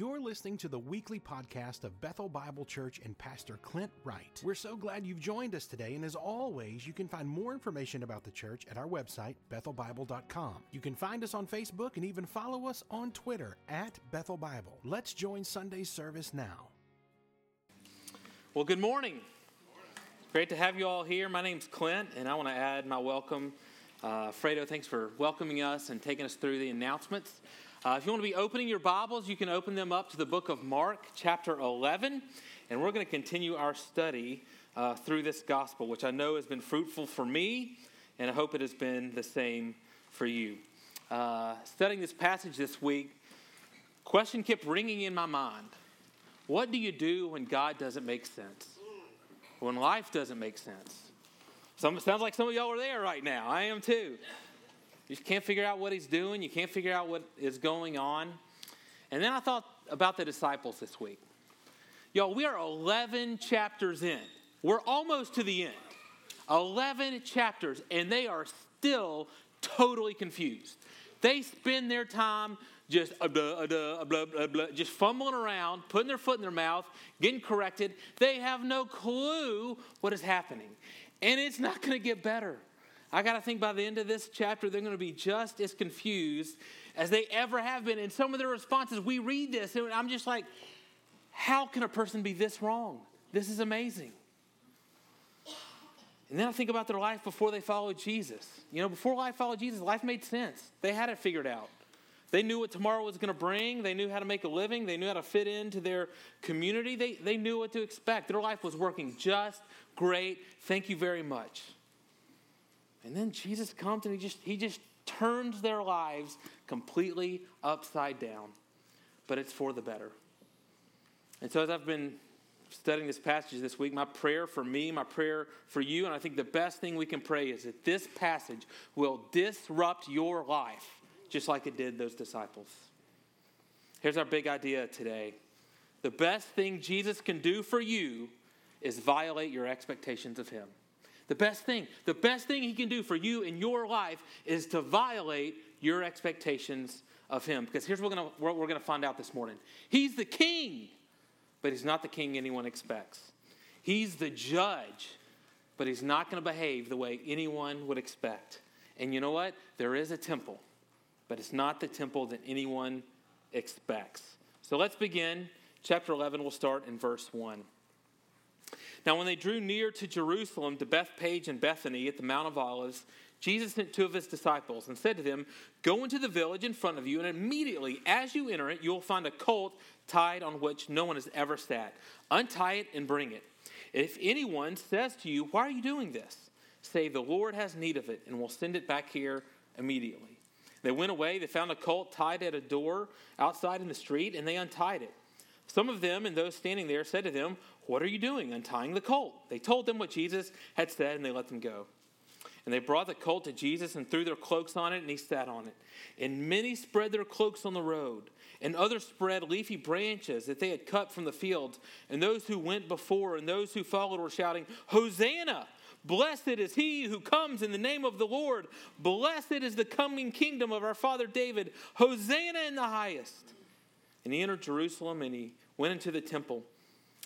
You're listening to the weekly podcast of Bethel Bible Church and Pastor Clint Wright. We're so glad you've joined us today, and as always, you can find more information about the church at our website, bethelbible.com. You can find us on Facebook and even follow us on Twitter at Bethel Bible. Let's join Sunday's service now. Well, good morning. Great to have you all here. My name's Clint, and I want to add my welcome. Uh, Fredo, thanks for welcoming us and taking us through the announcements. Uh, if you want to be opening your Bibles, you can open them up to the book of Mark, chapter 11, and we're going to continue our study uh, through this gospel, which I know has been fruitful for me, and I hope it has been the same for you. Uh, studying this passage this week, question kept ringing in my mind What do you do when God doesn't make sense? When life doesn't make sense? Some, sounds like some of y'all are there right now. I am too. You can't figure out what he's doing, you can't figure out what is going on. And then I thought about the disciples this week. Y'all, we are 11 chapters in. We're almost to the end. 11 chapters, and they are still totally confused. They spend their time just uh, blah, uh, blah, blah, blah, blah, just fumbling around, putting their foot in their mouth, getting corrected. They have no clue what is happening. And it's not going to get better. I got to think by the end of this chapter, they're going to be just as confused as they ever have been. And some of their responses, we read this, and I'm just like, how can a person be this wrong? This is amazing. And then I think about their life before they followed Jesus. You know, before life followed Jesus, life made sense. They had it figured out. They knew what tomorrow was going to bring. They knew how to make a living. They knew how to fit into their community. They, they knew what to expect. Their life was working just great. Thank you very much. And then Jesus comes and he just, he just turns their lives completely upside down. But it's for the better. And so, as I've been studying this passage this week, my prayer for me, my prayer for you, and I think the best thing we can pray is that this passage will disrupt your life just like it did those disciples. Here's our big idea today the best thing Jesus can do for you is violate your expectations of Him. The best thing, the best thing he can do for you in your life is to violate your expectations of him. Because here's what we're gonna, we're gonna find out this morning He's the king, but he's not the king anyone expects. He's the judge, but he's not gonna behave the way anyone would expect. And you know what? There is a temple, but it's not the temple that anyone expects. So let's begin. Chapter 11, we'll start in verse 1. Now, when they drew near to Jerusalem, to Bethphage and Bethany at the Mount of Olives, Jesus sent two of his disciples and said to them, Go into the village in front of you, and immediately as you enter it, you will find a colt tied on which no one has ever sat. Untie it and bring it. If anyone says to you, Why are you doing this? Say, The Lord has need of it, and will send it back here immediately. They went away, they found a colt tied at a door outside in the street, and they untied it. Some of them and those standing there said to them, What are you doing, untying the colt? They told them what Jesus had said, and they let them go. And they brought the colt to Jesus and threw their cloaks on it, and he sat on it. And many spread their cloaks on the road, and others spread leafy branches that they had cut from the fields. And those who went before and those who followed were shouting, Hosanna! Blessed is he who comes in the name of the Lord. Blessed is the coming kingdom of our father David. Hosanna in the highest. And he entered Jerusalem and he went into the temple.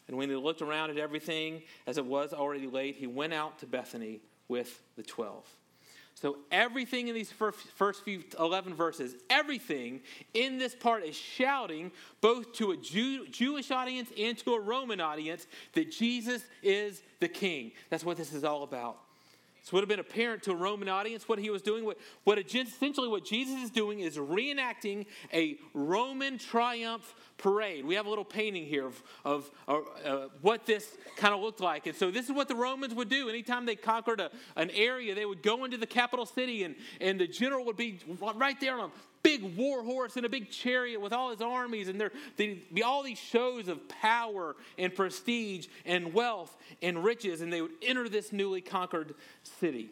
And when he looked around at everything as it was already late, he went out to Bethany with the 12. So, everything in these first few 11 verses, everything in this part is shouting both to a Jew, Jewish audience and to a Roman audience that Jesus is the king. That's what this is all about. So it would have been apparent to a Roman audience what he was doing. What, what essentially what Jesus is doing is reenacting a Roman triumph parade. We have a little painting here of, of uh, what this kind of looked like. And so this is what the Romans would do. Anytime they conquered a, an area, they would go into the capital city and, and the general would be right there on big war horse and a big chariot with all his armies. And there'd be all these shows of power and prestige and wealth and riches. And they would enter this newly conquered city.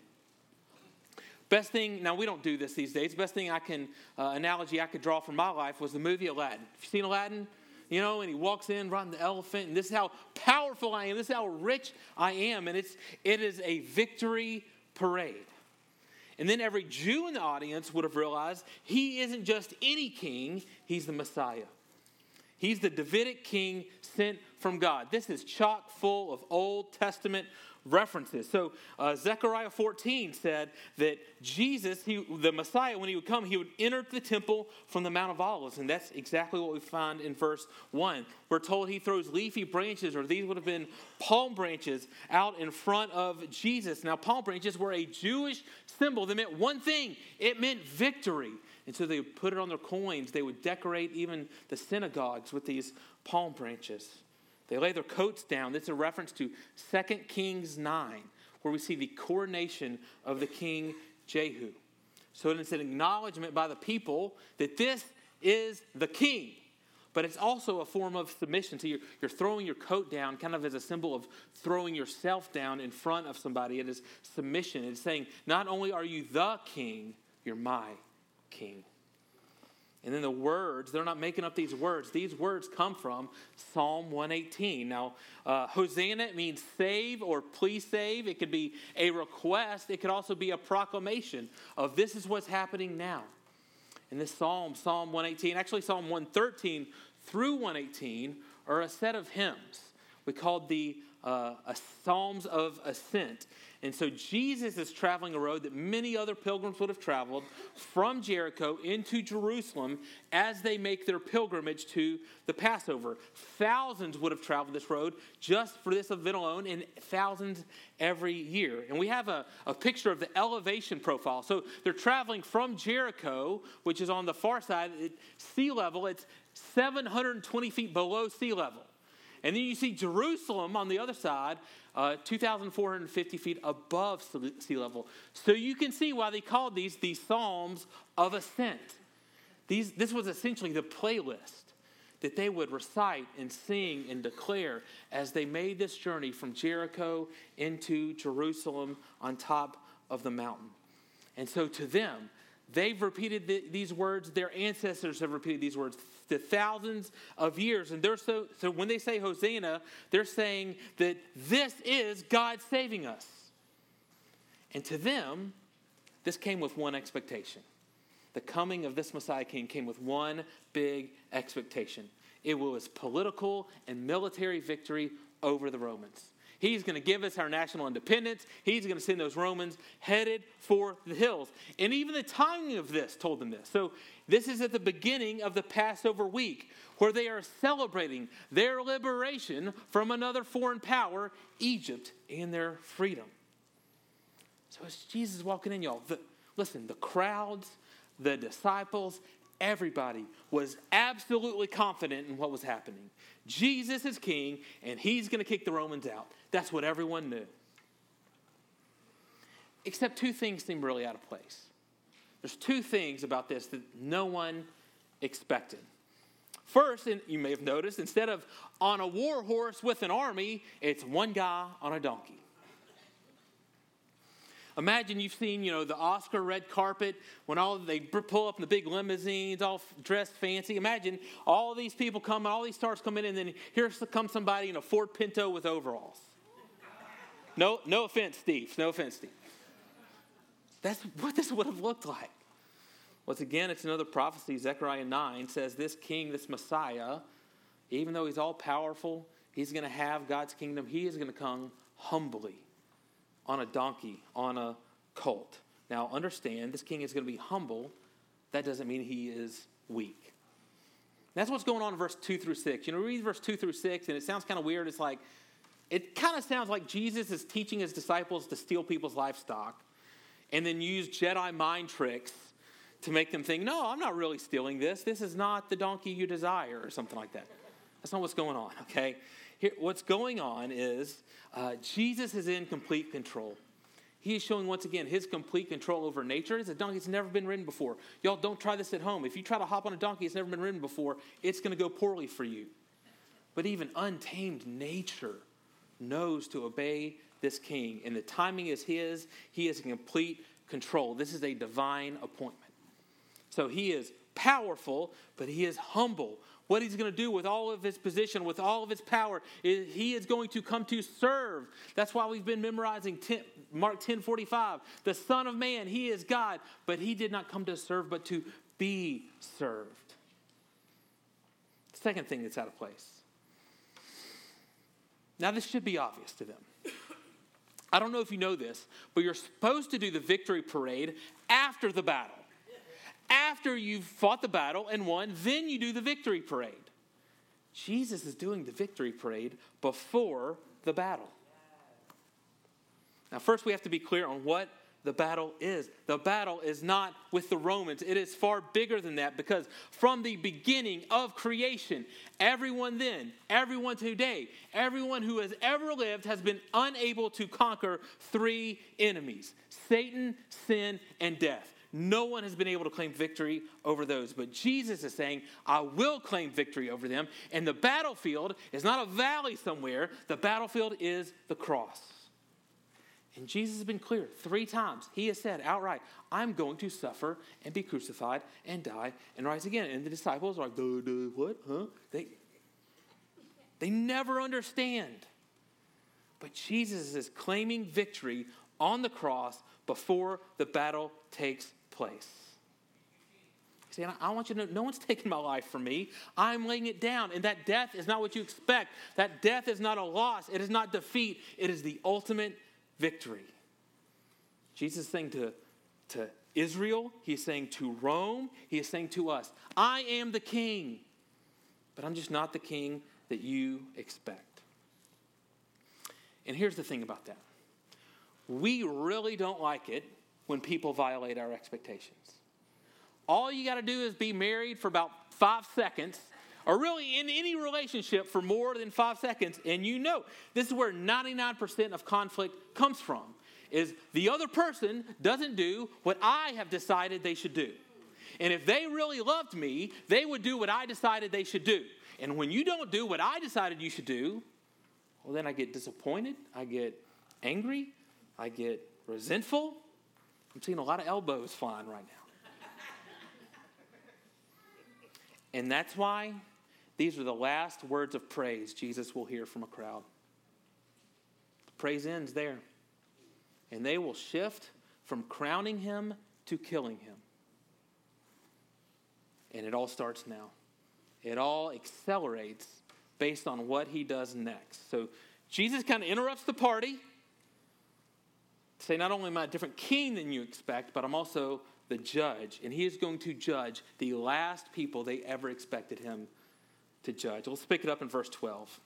Best thing, now we don't do this these days. Best thing I can, uh, analogy I could draw from my life was the movie Aladdin. Have you seen Aladdin? You know, and he walks in riding the elephant, and this is how powerful I am. This is how rich I am. And it's, it is a victory parade. And then every Jew in the audience would have realized he isn't just any king, he's the Messiah. He's the Davidic king sent from God. This is chock full of Old Testament references. So uh, Zechariah 14 said that Jesus, he, the Messiah, when he would come, he would enter the temple from the Mount of Olives. And that's exactly what we find in verse 1. We're told he throws leafy branches, or these would have been palm branches, out in front of Jesus. Now, palm branches were a Jewish symbol that meant one thing it meant victory. And so they would put it on their coins. They would decorate even the synagogues with these palm branches. They lay their coats down. This is a reference to 2 Kings 9, where we see the coronation of the king Jehu. So it's an acknowledgement by the people that this is the king. But it's also a form of submission. So you're, you're throwing your coat down kind of as a symbol of throwing yourself down in front of somebody. It is submission. It's saying, not only are you the king, you're my king. And then the words, they're not making up these words. These words come from Psalm 118. Now, uh, Hosanna means save or please save. It could be a request, it could also be a proclamation of this is what's happening now. In this psalm, Psalm 118, actually Psalm 113 through 118, are a set of hymns. We called the uh, Psalms of Ascent. And so Jesus is traveling a road that many other pilgrims would have traveled from Jericho into Jerusalem as they make their pilgrimage to the Passover. Thousands would have traveled this road just for this event alone, and thousands every year. And we have a, a picture of the elevation profile. So they're traveling from Jericho, which is on the far side, at sea level, it's 720 feet below sea level. And then you see Jerusalem on the other side, uh, 2,450 feet above sea level. So you can see why they called these the Psalms of Ascent. These, this was essentially the playlist that they would recite and sing and declare as they made this journey from Jericho into Jerusalem on top of the mountain. And so to them, they've repeated the, these words, their ancestors have repeated these words to thousands of years. And they're so, so when they say Hosanna, they're saying that this is God saving us. And to them, this came with one expectation. The coming of this Messiah King came with one big expectation it was political and military victory over the Romans. He's going to give us our national independence. He's going to send those Romans headed for the hills. And even the timing of this told them this. So, this is at the beginning of the Passover week where they are celebrating their liberation from another foreign power, Egypt, and their freedom. So, as Jesus walking in, y'all, the, listen, the crowds, the disciples, everybody was absolutely confident in what was happening. Jesus is king, and he's going to kick the Romans out. That's what everyone knew. Except two things seem really out of place. There's two things about this that no one expected. First, and you may have noticed, instead of on a war horse with an army, it's one guy on a donkey. Imagine you've seen, you know, the Oscar red carpet when all they pull up in the big limousines, all dressed fancy. Imagine all these people come, all these stars come in, and then here comes somebody in a Ford Pinto with overalls. No, no offense, Steve. No offense, Steve. That's what this would have looked like. Once again, it's another prophecy. Zechariah 9 says this king, this Messiah, even though he's all powerful, he's going to have God's kingdom. He is going to come humbly on a donkey, on a colt. Now, understand, this king is going to be humble. That doesn't mean he is weak. That's what's going on in verse 2 through 6. You know, read verse 2 through 6, and it sounds kind of weird. It's like, it kind of sounds like Jesus is teaching his disciples to steal people's livestock and then use Jedi mind tricks to make them think, no, I'm not really stealing this. This is not the donkey you desire, or something like that. That's not what's going on, okay? Here, what's going on is uh, Jesus is in complete control. He is showing once again his complete control over nature. It's a donkey that's never been ridden before. Y'all don't try this at home. If you try to hop on a donkey that's never been ridden before, it's going to go poorly for you. But even untamed nature knows to obey this king, and the timing is his. He is in complete control. This is a divine appointment. So he is powerful, but he is humble. What he's going to do with all of his position, with all of his power, is he is going to come to serve. That's why we've been memorizing 10, Mark 10 45. The Son of Man, he is God, but he did not come to serve, but to be served. Second thing that's out of place. Now, this should be obvious to them. I don't know if you know this, but you're supposed to do the victory parade after the battle. After you've fought the battle and won, then you do the victory parade. Jesus is doing the victory parade before the battle. Now, first, we have to be clear on what the battle is. The battle is not with the Romans, it is far bigger than that because from the beginning of creation, everyone then, everyone today, everyone who has ever lived has been unable to conquer three enemies Satan, sin, and death. No one has been able to claim victory over those. But Jesus is saying, I will claim victory over them. And the battlefield is not a valley somewhere, the battlefield is the cross. And Jesus has been clear three times. He has said outright, I'm going to suffer and be crucified and die and rise again. And the disciples are like, duh, duh, what? Huh? They, they never understand. But Jesus is claiming victory on the cross before the battle takes place. See, I want you to know no one's taking my life from me. I'm laying it down. And that death is not what you expect. That death is not a loss, it is not defeat, it is the ultimate victory. Jesus is saying to, to Israel, he's saying to Rome, he is saying to us, I am the king, but I'm just not the king that you expect. And here's the thing about that we really don't like it when people violate our expectations. All you got to do is be married for about five seconds or really in any relationship for more than five seconds, and you know this is where 99% of conflict comes from is the other person doesn't do what I have decided they should do. And if they really loved me, they would do what I decided they should do. And when you don't do what I decided you should do, well, then I get disappointed, I get angry, I get resentful. I'm seeing a lot of elbows flying right now. and that's why these are the last words of praise Jesus will hear from a crowd. praise ends there. And they will shift from crowning him to killing him. And it all starts now. It all accelerates based on what he does next. So Jesus kind of interrupts the party. Say, not only am I a different king than you expect, but I'm also the judge. And he is going to judge the last people they ever expected him to judge. Let's pick it up in verse 12.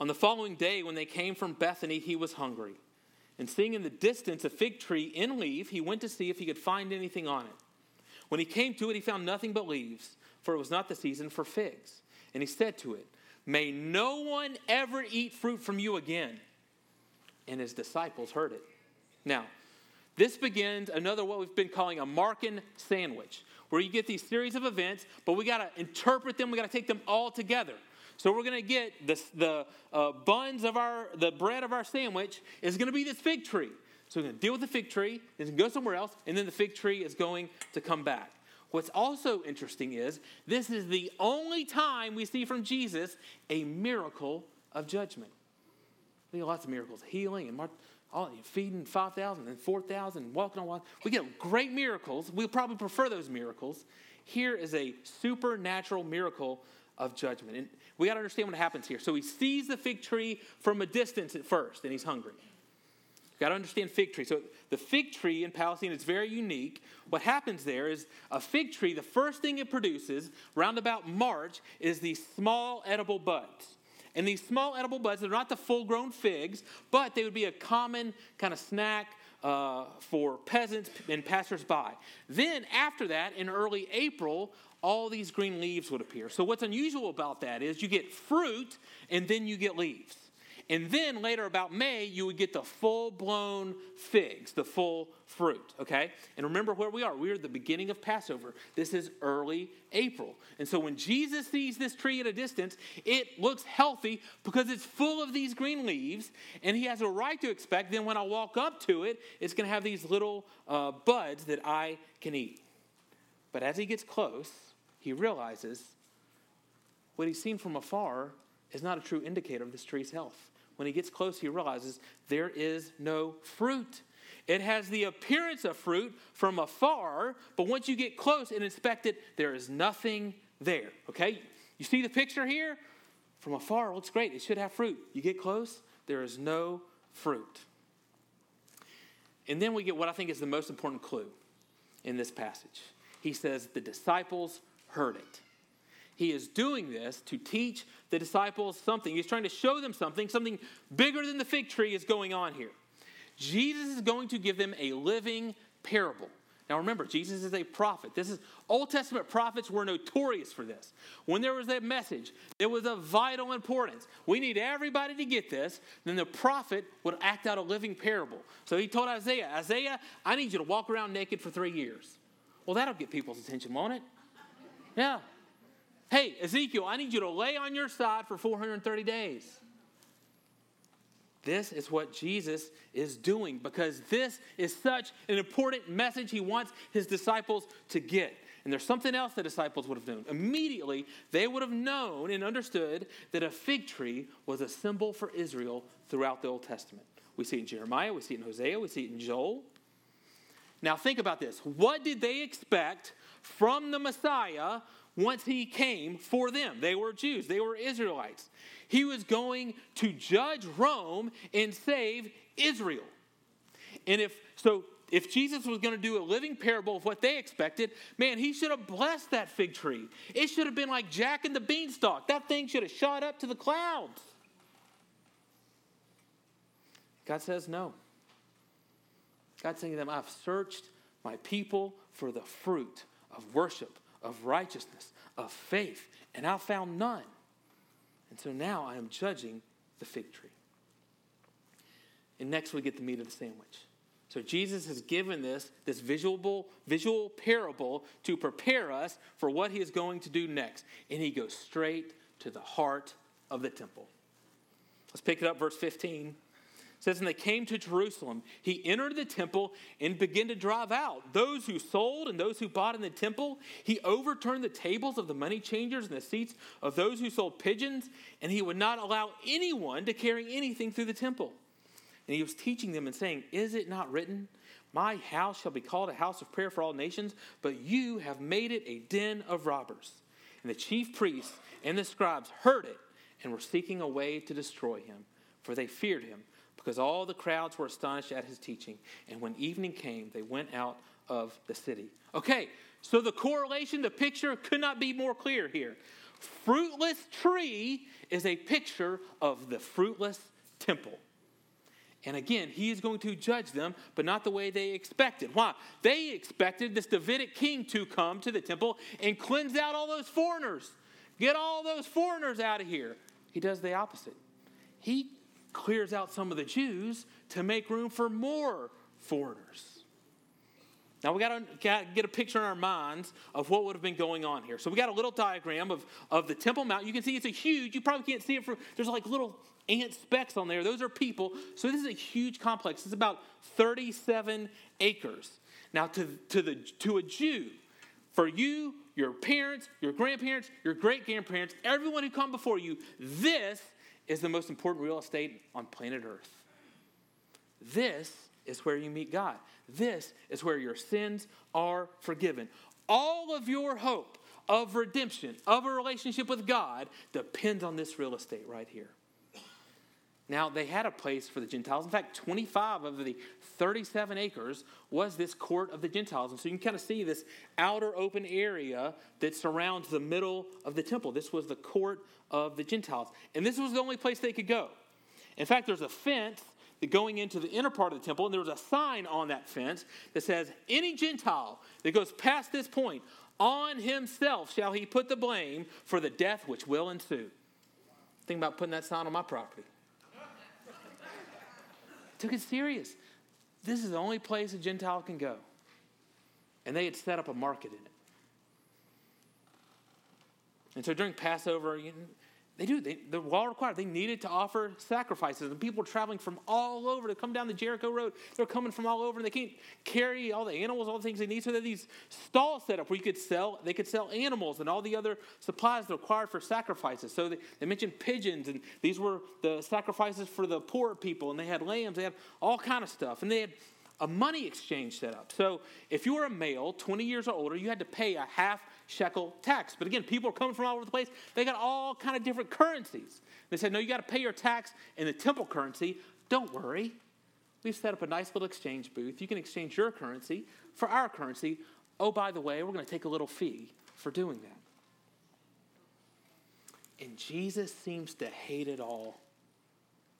On the following day, when they came from Bethany, he was hungry. And seeing in the distance a fig tree in leaf, he went to see if he could find anything on it. When he came to it, he found nothing but leaves, for it was not the season for figs. And he said to it, May no one ever eat fruit from you again. And his disciples heard it. Now, this begins another what we've been calling a Markan sandwich where you get these series of events, but we got to interpret them. We got to take them all together. So we're going to get this, the uh, buns of our, the bread of our sandwich is going to be this fig tree. So we're going to deal with the fig tree, it's going to go somewhere else, and then the fig tree is going to come back. What's also interesting is this is the only time we see from Jesus a miracle of judgment. We get lots of miracles, healing and all, feeding 5,000 and 4,000, walking on water. We get great miracles. We'll probably prefer those miracles. Here is a supernatural miracle of judgment. And we got to understand what happens here. So he sees the fig tree from a distance at first, and he's hungry. Got to understand fig tree. So the fig tree in Palestine is very unique. What happens there is a fig tree, the first thing it produces, round about March, is these small edible buds. And these small edible buds, they're not the full grown figs, but they would be a common kind of snack uh, for peasants and passersby. Then, after that, in early April, all these green leaves would appear. So, what's unusual about that is you get fruit and then you get leaves. And then later, about May, you would get the full blown figs, the full fruit, okay? And remember where we are. We're at the beginning of Passover. This is early April. And so when Jesus sees this tree at a distance, it looks healthy because it's full of these green leaves, and he has a right to expect then when I walk up to it, it's going to have these little uh, buds that I can eat. But as he gets close, he realizes what he's seen from afar is not a true indicator of this tree's health. When he gets close, he realizes there is no fruit. It has the appearance of fruit from afar, but once you get close and inspect it, there is nothing there. Okay? You see the picture here? From afar, it looks great. It should have fruit. You get close, there is no fruit. And then we get what I think is the most important clue in this passage. He says, The disciples heard it. He is doing this to teach the disciples something. He's trying to show them something. Something bigger than the fig tree is going on here. Jesus is going to give them a living parable. Now remember, Jesus is a prophet. This is Old Testament prophets were notorious for this. When there was a message, it was of vital importance. We need everybody to get this. Then the prophet would act out a living parable. So he told Isaiah, Isaiah, I need you to walk around naked for three years. Well, that'll get people's attention, won't it? Yeah. Hey, Ezekiel, I need you to lay on your side for 430 days. This is what Jesus is doing because this is such an important message he wants his disciples to get. And there's something else the disciples would have known. Immediately, they would have known and understood that a fig tree was a symbol for Israel throughout the Old Testament. We see it in Jeremiah, we see it in Hosea, we see it in Joel. Now, think about this. What did they expect from the Messiah once he came for them? They were Jews, they were Israelites. He was going to judge Rome and save Israel. And if so, if Jesus was going to do a living parable of what they expected, man, he should have blessed that fig tree. It should have been like Jack and the beanstalk. That thing should have shot up to the clouds. God says no. God's saying to them, I've searched my people for the fruit of worship, of righteousness, of faith, and I found none. And so now I am judging the fig tree. And next we get the meat of the sandwich. So Jesus has given this, this visual, visual parable to prepare us for what he is going to do next. And he goes straight to the heart of the temple. Let's pick it up, verse 15 says, And they came to Jerusalem. He entered the temple and began to drive out those who sold and those who bought in the temple. He overturned the tables of the money changers and the seats of those who sold pigeons, and he would not allow anyone to carry anything through the temple. And he was teaching them and saying, Is it not written? My house shall be called a house of prayer for all nations, but you have made it a den of robbers. And the chief priests and the scribes heard it and were seeking a way to destroy him, for they feared him because all the crowds were astonished at his teaching. And when evening came, they went out of the city. Okay, so the correlation, the picture could not be more clear here. Fruitless tree is a picture of the fruitless temple. And again, he is going to judge them, but not the way they expected. Why? They expected this Davidic king to come to the temple and cleanse out all those foreigners. Get all those foreigners out of here. He does the opposite. He clears out some of the Jews to make room for more foreigners. Now we got to get a picture in our minds of what would have been going on here. So we got a little diagram of, of the Temple Mount. You can see it's a huge, you probably can't see it from, there's like little ant specks on there. Those are people. So this is a huge complex. It's about 37 acres. Now to, to, the, to a Jew, for you, your parents, your grandparents, your great grandparents, everyone who come before you, this is the most important real estate on planet Earth. This is where you meet God. This is where your sins are forgiven. All of your hope of redemption, of a relationship with God, depends on this real estate right here. Now, they had a place for the Gentiles. In fact, 25 of the 37 acres was this court of the Gentiles. And so you can kind of see this outer open area that surrounds the middle of the temple. This was the court of the Gentiles. And this was the only place they could go. In fact, there's a fence going into the inner part of the temple, and there was a sign on that fence that says, Any Gentile that goes past this point, on himself shall he put the blame for the death which will ensue. Think about putting that sign on my property took it serious. This is the only place a Gentile can go. And they had set up a market in it. And so during Passover, you know, they do. They, the law required. They needed to offer sacrifices, and people were traveling from all over to come down the Jericho road. They're coming from all over, and they can't carry all the animals, all the things they need. So they had these stalls set up where you could sell. They could sell animals and all the other supplies required for sacrifices. So they, they mentioned pigeons, and these were the sacrifices for the poor people. And they had lambs. They had all kind of stuff, and they had a money exchange set up. So if you were a male, 20 years or older, you had to pay a half shekel tax. But again, people are coming from all over the place. They got all kind of different currencies. They said, no, you got to pay your tax in the temple currency. Don't worry. We've set up a nice little exchange booth. You can exchange your currency for our currency. Oh, by the way, we're going to take a little fee for doing that. And Jesus seems to hate it all.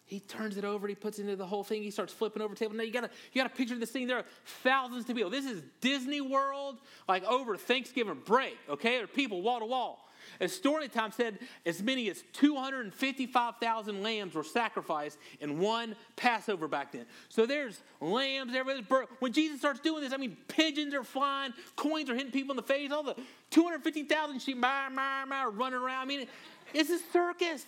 He turns it over, he puts it into the whole thing, he starts flipping over the table. Now you gotta you gotta picture the scene. There are thousands of people. This is Disney World, like over Thanksgiving break, okay? There are people wall to wall. As story time said, as many as 255,000 lambs were sacrificed in one Passover back then. So there's lambs everywhere. When Jesus starts doing this, I mean, pigeons are flying, coins are hitting people in the face, all the 250,000 sheep bah, bah, bah, running around. I mean, it's a circus.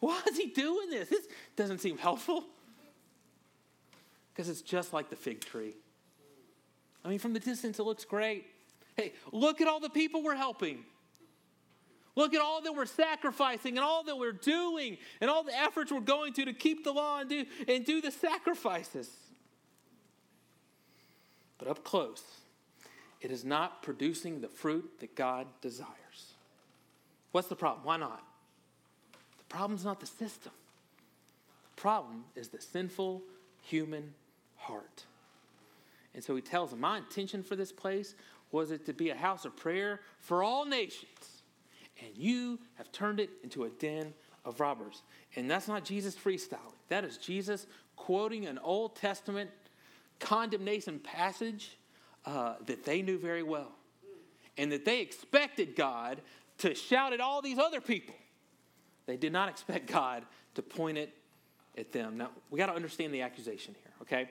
Why is he doing this? This doesn't seem helpful. Because it's just like the fig tree. I mean, from the distance, it looks great. Hey, look at all the people we're helping. Look at all that we're sacrificing and all that we're doing and all the efforts we're going to to keep the law and do, and do the sacrifices. But up close, it is not producing the fruit that God desires. What's the problem? Why not? Problem's not the system. The problem is the sinful human heart. And so he tells them, My intention for this place was it to be a house of prayer for all nations. And you have turned it into a den of robbers. And that's not Jesus freestyling. That is Jesus quoting an Old Testament condemnation passage uh, that they knew very well. And that they expected God to shout at all these other people. They did not expect God to point it at them. Now, we got to understand the accusation here, okay?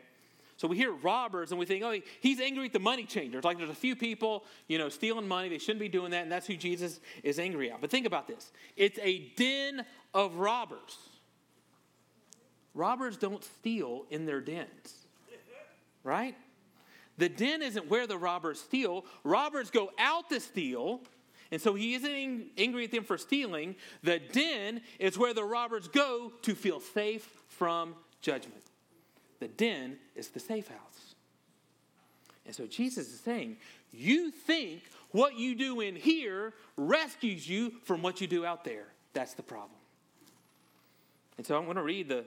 So we hear robbers and we think, oh, he's angry at the money changers. Like there's a few people, you know, stealing money. They shouldn't be doing that. And that's who Jesus is angry at. But think about this it's a den of robbers. Robbers don't steal in their dens, right? The den isn't where the robbers steal. Robbers go out to steal. And so he isn't angry at them for stealing. The den is where the robbers go to feel safe from judgment. The den is the safe house. And so Jesus is saying, You think what you do in here rescues you from what you do out there. That's the problem. And so I'm going to read the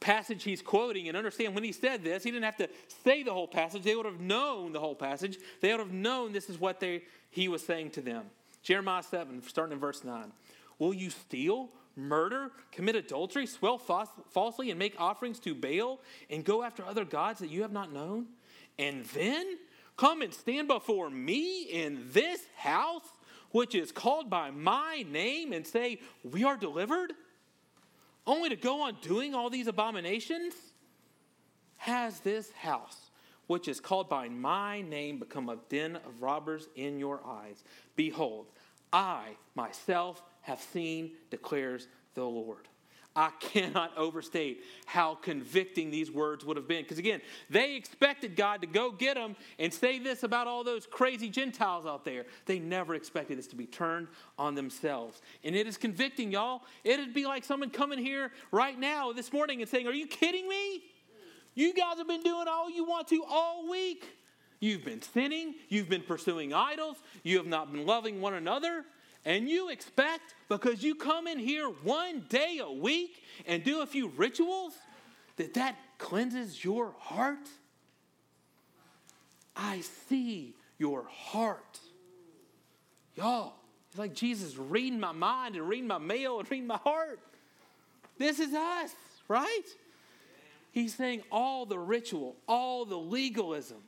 passage he's quoting and understand when he said this, he didn't have to say the whole passage. They would have known the whole passage. They would have known this is what they, he was saying to them. Jeremiah 7, starting in verse 9. Will you steal murder, commit adultery, swear falsely, and make offerings to Baal, and go after other gods that you have not known? And then come and stand before me in this house, which is called by my name, and say, We are delivered? Only to go on doing all these abominations? Has this house, which is called by my name, become a den of robbers in your eyes? Behold, I myself have seen, declares the Lord. I cannot overstate how convicting these words would have been. Because again, they expected God to go get them and say this about all those crazy Gentiles out there. They never expected this to be turned on themselves. And it is convicting, y'all. It'd be like someone coming here right now this morning and saying, Are you kidding me? You guys have been doing all you want to all week. You've been sinning, you've been pursuing idols, you have not been loving one another. And you expect, because you come in here one day a week and do a few rituals, that that cleanses your heart? I see your heart. Y'all, it's like Jesus reading my mind and reading my mail and reading my heart. This is us, right? He's saying all the ritual, all the legalism,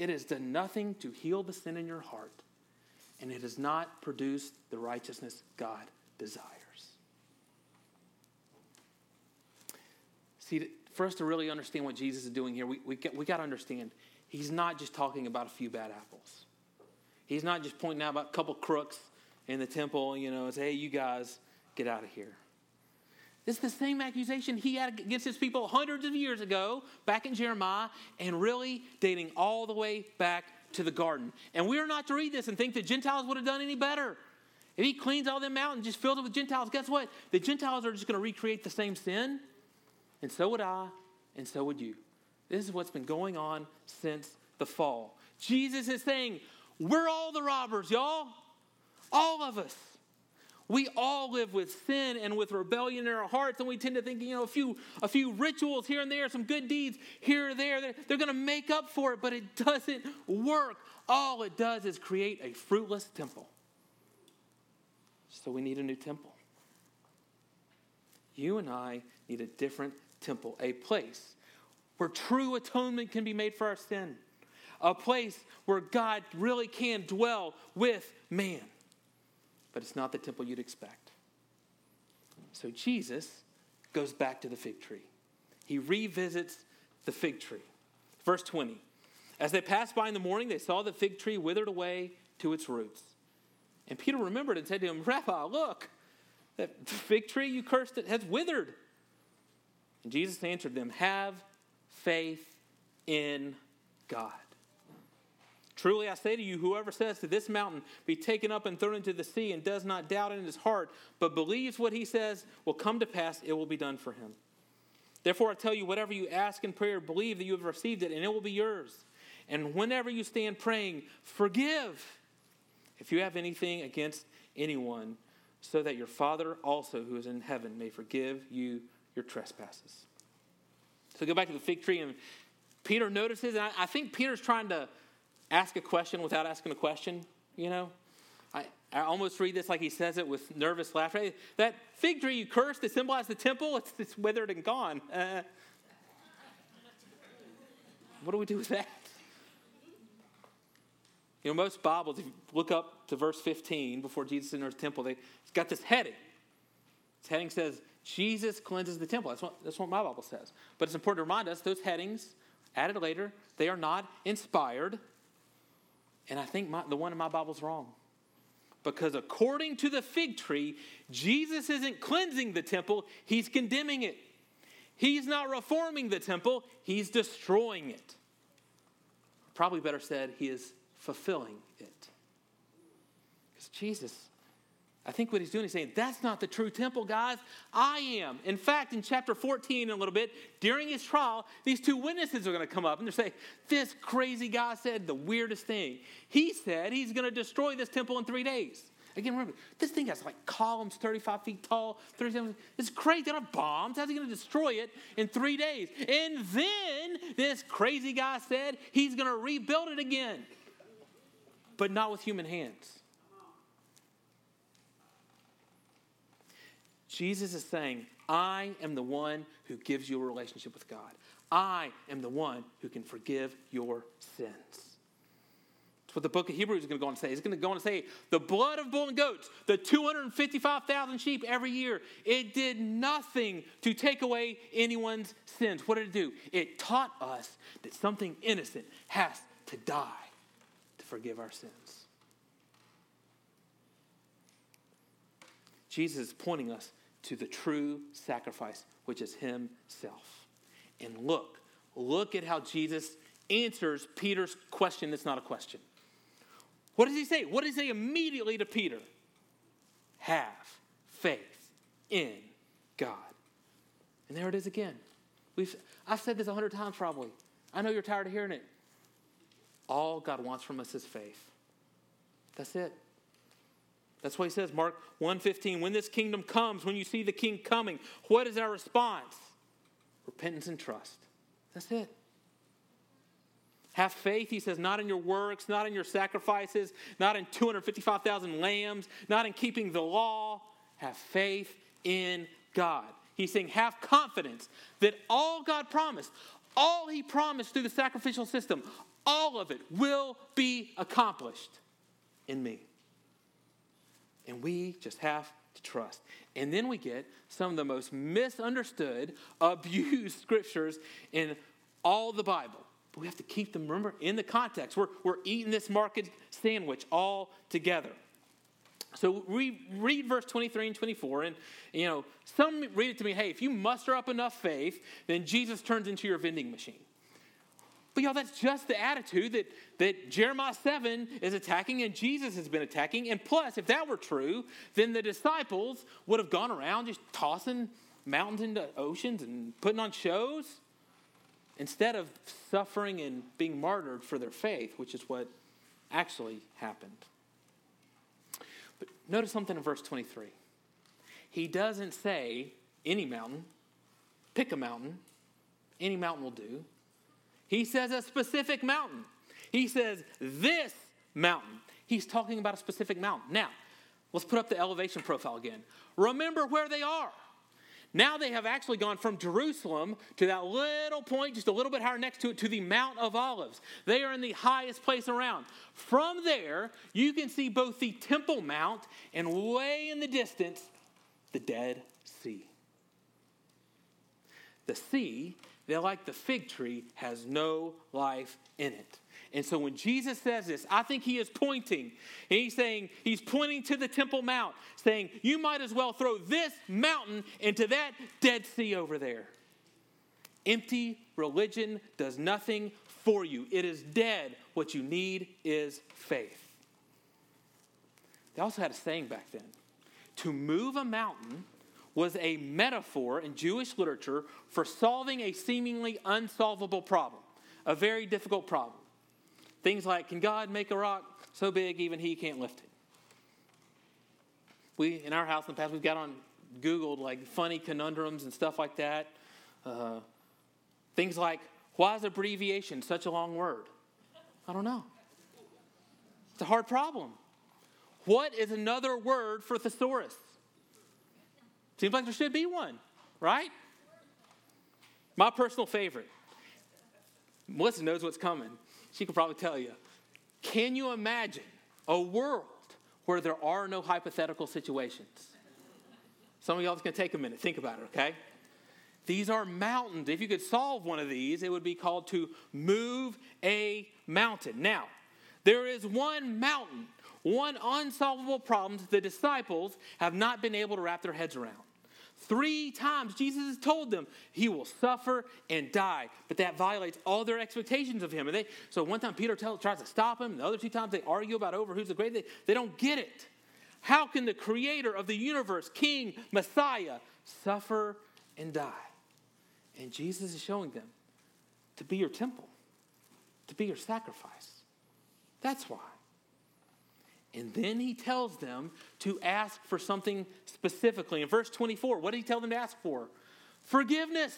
it has done nothing to heal the sin in your heart and it has not produced the righteousness God desires. See, for us to really understand what Jesus is doing here, we, we, we got to understand he's not just talking about a few bad apples. He's not just pointing out about a couple crooks in the temple, you know, and say, hey, you guys, get out of here. This is the same accusation he had against his people hundreds of years ago, back in Jeremiah, and really dating all the way back to the garden. And we are not to read this and think that Gentiles would have done any better. If he cleans all them out and just fills it with Gentiles, guess what? The Gentiles are just going to recreate the same sin. And so would I, and so would you. This is what's been going on since the fall. Jesus is saying, We're all the robbers, y'all. All of us. We all live with sin and with rebellion in our hearts, and we tend to think, you know, a few, a few rituals here and there, some good deeds here or there, they're, they're going to make up for it, but it doesn't work. All it does is create a fruitless temple. So we need a new temple. You and I need a different temple, a place where true atonement can be made for our sin, a place where God really can dwell with man. But it's not the temple you'd expect. So Jesus goes back to the fig tree. He revisits the fig tree. Verse 20. As they passed by in the morning, they saw the fig tree withered away to its roots. And Peter remembered and said to him, Rabbi, look, that fig tree you cursed it has withered. And Jesus answered them, Have faith in God. Truly I say to you, whoever says to this mountain, Be taken up and thrown into the sea, and does not doubt in his heart, but believes what he says will come to pass, it will be done for him. Therefore I tell you, whatever you ask in prayer, believe that you have received it, and it will be yours. And whenever you stand praying, forgive if you have anything against anyone, so that your Father also, who is in heaven, may forgive you your trespasses. So go back to the fig tree, and Peter notices, and I, think Peter's trying to ask a question without asking a question, you know? I, I almost read this like he says it with nervous laughter. That fig tree you cursed that symbolized the temple, it's, it's withered and gone. Uh, what do we do with that? You know, most Bibles, if you look up to verse 15 before Jesus enters the temple, they, got this heading. This heading says, Jesus cleanses the temple. That's what, that's what my Bible says. But it's important to remind us those headings, added later, they are not inspired. And I think my, the one in my Bible's wrong. Because according to the fig tree, Jesus isn't cleansing the temple, he's condemning it. He's not reforming the temple, he's destroying it. Probably better said, he is fulfilling it. Because Jesus, I think what he's doing is saying, that's not the true temple, guys. I am. In fact, in chapter 14, in a little bit, during his trial, these two witnesses are going to come up and they're saying, This crazy guy said the weirdest thing. He said he's going to destroy this temple in three days. Again, remember, this thing has like columns 35 feet tall, 37. It's crazy. They don't have bombs. How's he going to destroy it in three days? And then this crazy guy said he's going to rebuild it again but not with human hands. Jesus is saying, I am the one who gives you a relationship with God. I am the one who can forgive your sins. That's what the book of Hebrews is going to go on to say. It's going to go on to say the blood of bull and goats, the 255,000 sheep every year, it did nothing to take away anyone's sins. What did it do? It taught us that something innocent has to die to forgive our sins. Jesus is pointing us to the true sacrifice, which is Himself. And look, look at how Jesus answers Peter's question that's not a question. What does he say? What does he say immediately to Peter? Have faith in God. And there it is again. We've, I've said this a hundred times probably. I know you're tired of hearing it. All God wants from us is faith. That's it. That's what he says, Mark 1:15. When this kingdom comes, when you see the king coming, what is our response? Repentance and trust. That's it. Have faith, he says, not in your works, not in your sacrifices, not in 255,000 lambs, not in keeping the law. Have faith in God. He's saying, have confidence that all God promised, all he promised through the sacrificial system, all of it will be accomplished in me. And we just have to trust. And then we get some of the most misunderstood, abused scriptures in all the Bible. But we have to keep them, remember, in the context. We're, we're eating this Markan sandwich all together. So we read verse 23 and 24, and you know, some read it to me, hey, if you muster up enough faith, then Jesus turns into your vending machine. But y'all, that's just the attitude that, that Jeremiah 7 is attacking and Jesus has been attacking. And plus, if that were true, then the disciples would have gone around just tossing mountains into oceans and putting on shows. instead of suffering and being martyred for their faith, which is what actually happened. But notice something in verse 23. He doesn't say any mountain, pick a mountain, any mountain will do. He says a specific mountain. He says this mountain. He's talking about a specific mountain. Now, let's put up the elevation profile again. Remember where they are. Now they have actually gone from Jerusalem to that little point, just a little bit higher next to it, to the Mount of Olives. They are in the highest place around. From there, you can see both the Temple Mount and way in the distance, the Dead Sea. The sea, they're like the fig tree, has no life in it. And so when Jesus says this, I think he is pointing. And he's saying, he's pointing to the Temple Mount, saying, you might as well throw this mountain into that Dead Sea over there. Empty religion does nothing for you, it is dead. What you need is faith. They also had a saying back then to move a mountain was a metaphor in Jewish literature for solving a seemingly unsolvable problem, a very difficult problem. Things like, can God make a rock so big even he can't lift it? We, in our house in the past, we've got on Googled like funny conundrums and stuff like that. Uh, things like, why is abbreviation such a long word? I don't know. It's a hard problem. What is another word for thesaurus? Seems like there should be one, right? My personal favorite. Melissa knows what's coming she could probably tell you. Can you imagine a world where there are no hypothetical situations? Some of y'all is going to take a minute, think about it, okay? These are mountains. If you could solve one of these, it would be called to move a mountain. Now, there is one mountain, one unsolvable problem the disciples have not been able to wrap their heads around. Three times Jesus has told them he will suffer and die, but that violates all their expectations of him. And they, so one time Peter tell, tries to stop him, the other two times they argue about over who's the greatest. They, they don't get it. How can the creator of the universe, King, Messiah, suffer and die? And Jesus is showing them to be your temple, to be your sacrifice. That's why. And then he tells them to ask for something specifically. In verse 24, what did he tell them to ask for? Forgiveness.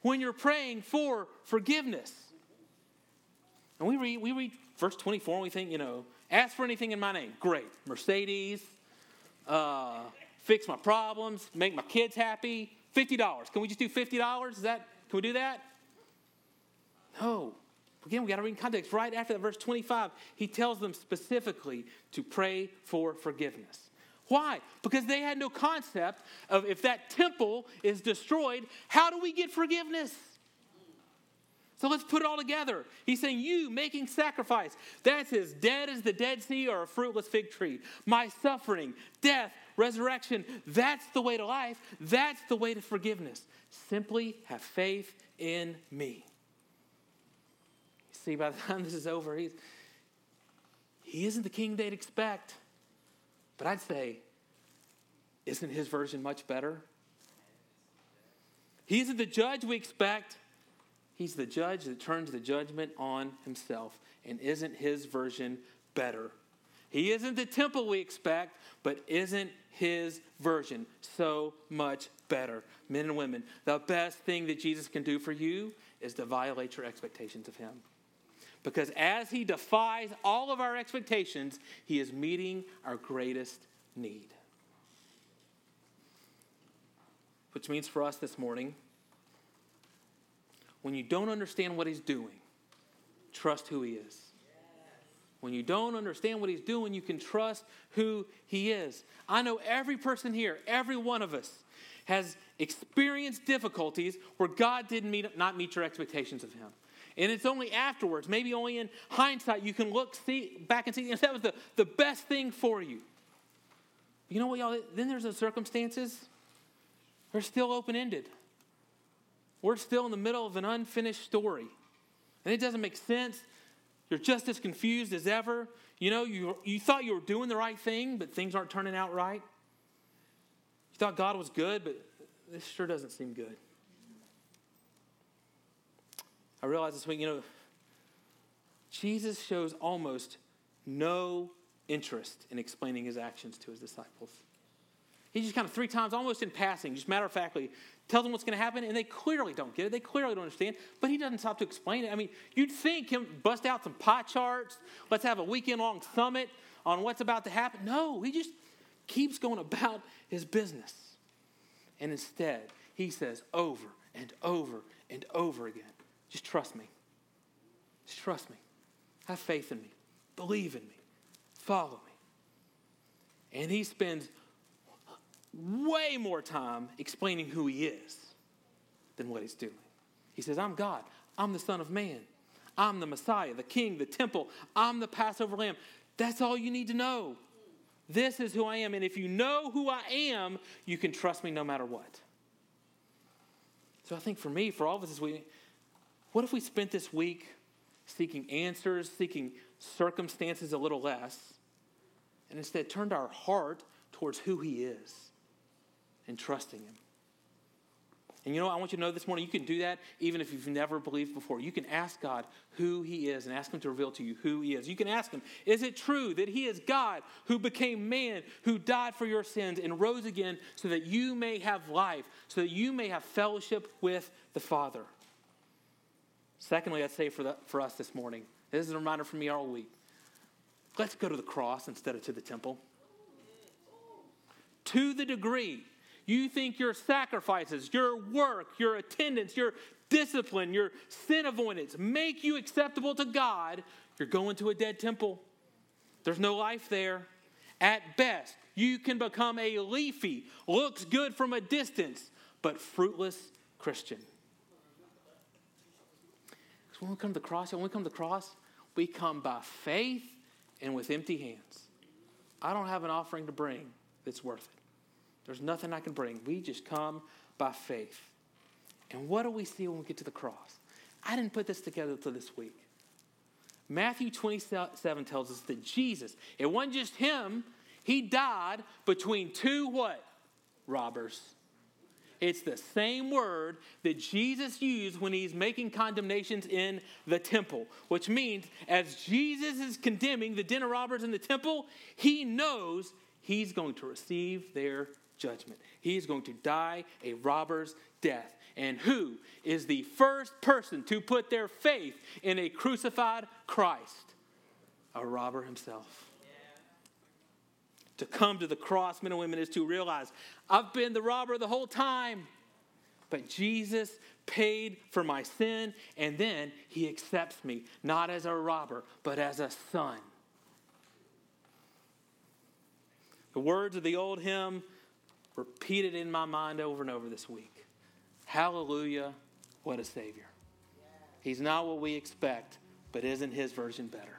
When you're praying for forgiveness. And we read, we read verse 24 and we think, you know, ask for anything in my name. Great. Mercedes, uh, fix my problems, make my kids happy. $50. Can we just do $50? Is that, can we do that? No. Again, we got to read in context. Right after that, verse 25, he tells them specifically to pray for forgiveness. Why? Because they had no concept of if that temple is destroyed, how do we get forgiveness? So let's put it all together. He's saying, You making sacrifice, that's as dead as the Dead Sea or a fruitless fig tree. My suffering, death, resurrection, that's the way to life. That's the way to forgiveness. Simply have faith in me see, by the time this is over, he's, he isn't the king they'd expect. But I'd say, isn't his version much better? He isn't the judge we expect. He's the judge that turns the judgment on himself. And isn't his version better? He isn't the temple we expect, but isn't his version so much better? Men and women, the best thing that Jesus can do for you is to violate your expectations of him. Because as He defies all of our expectations, He is meeting our greatest need. Which means for us this morning, when you don't understand what He's doing, trust who He is. When you don't understand what He's doing, you can trust who He is. I know every person here, every one of us, has experienced difficulties where God did meet, not meet your expectations of Him. And it's only afterwards, maybe only in hindsight, you can look see, back and see that was the, the best thing for you. You know what, y'all? Then there's the circumstances. They're still open ended. We're still in the middle of an unfinished story. And it doesn't make sense. You're just as confused as ever. You know, you, you thought you were doing the right thing, but things aren't turning out right. You thought God was good, but this sure doesn't seem good. I realized this week, you know, Jesus shows almost no interest in explaining his actions to his disciples. He just kind of three times, almost in passing, just matter of factly, tells them what's going to happen, and they clearly don't get it. They clearly don't understand, but he doesn't stop to explain it. I mean, you'd think him bust out some pie charts, let's have a weekend long summit on what's about to happen. No, he just keeps going about his business. And instead, he says over and over and over again just trust me. Just trust me. Have faith in me. Believe in me. Follow me. And he spends way more time explaining who he is than what he's doing. He says, I'm God. I'm the Son of Man. I'm the Messiah, the King, the temple. I'm the Passover lamb. That's all you need to know. This is who I am. And if you know who I am, you can trust me no matter what. So I think for me, for all of us this what if we spent this week seeking answers, seeking circumstances a little less, and instead turned our heart towards who He is and trusting Him? And you know, I want you to know this morning, you can do that even if you've never believed before. You can ask God who He is and ask Him to reveal to you who He is. You can ask Him, is it true that He is God who became man, who died for your sins and rose again so that you may have life, so that you may have fellowship with the Father? Secondly, I'd say for, the, for us this morning, this is a reminder for me all week. Let's go to the cross instead of to the temple. To the degree you think your sacrifices, your work, your attendance, your discipline, your sin avoidance make you acceptable to God, you're going to a dead temple. There's no life there. At best, you can become a leafy, looks good from a distance, but fruitless Christian. When we come to the cross, when we come to the cross, we come by faith and with empty hands. I don't have an offering to bring that's worth it. There's nothing I can bring. We just come by faith. And what do we see when we get to the cross? I didn't put this together until this week. Matthew 27 tells us that Jesus, it wasn't just him, he died between two what? Robbers. It's the same word that Jesus used when he's making condemnations in the temple, which means as Jesus is condemning the dinner robbers in the temple, he knows he's going to receive their judgment. He's going to die a robber's death. And who is the first person to put their faith in a crucified Christ? A robber himself. To come to the cross, men and women, is to realize I've been the robber the whole time. But Jesus paid for my sin, and then he accepts me, not as a robber, but as a son. The words of the old hymn repeated in my mind over and over this week. Hallelujah, what a Savior. He's not what we expect, but isn't his version better?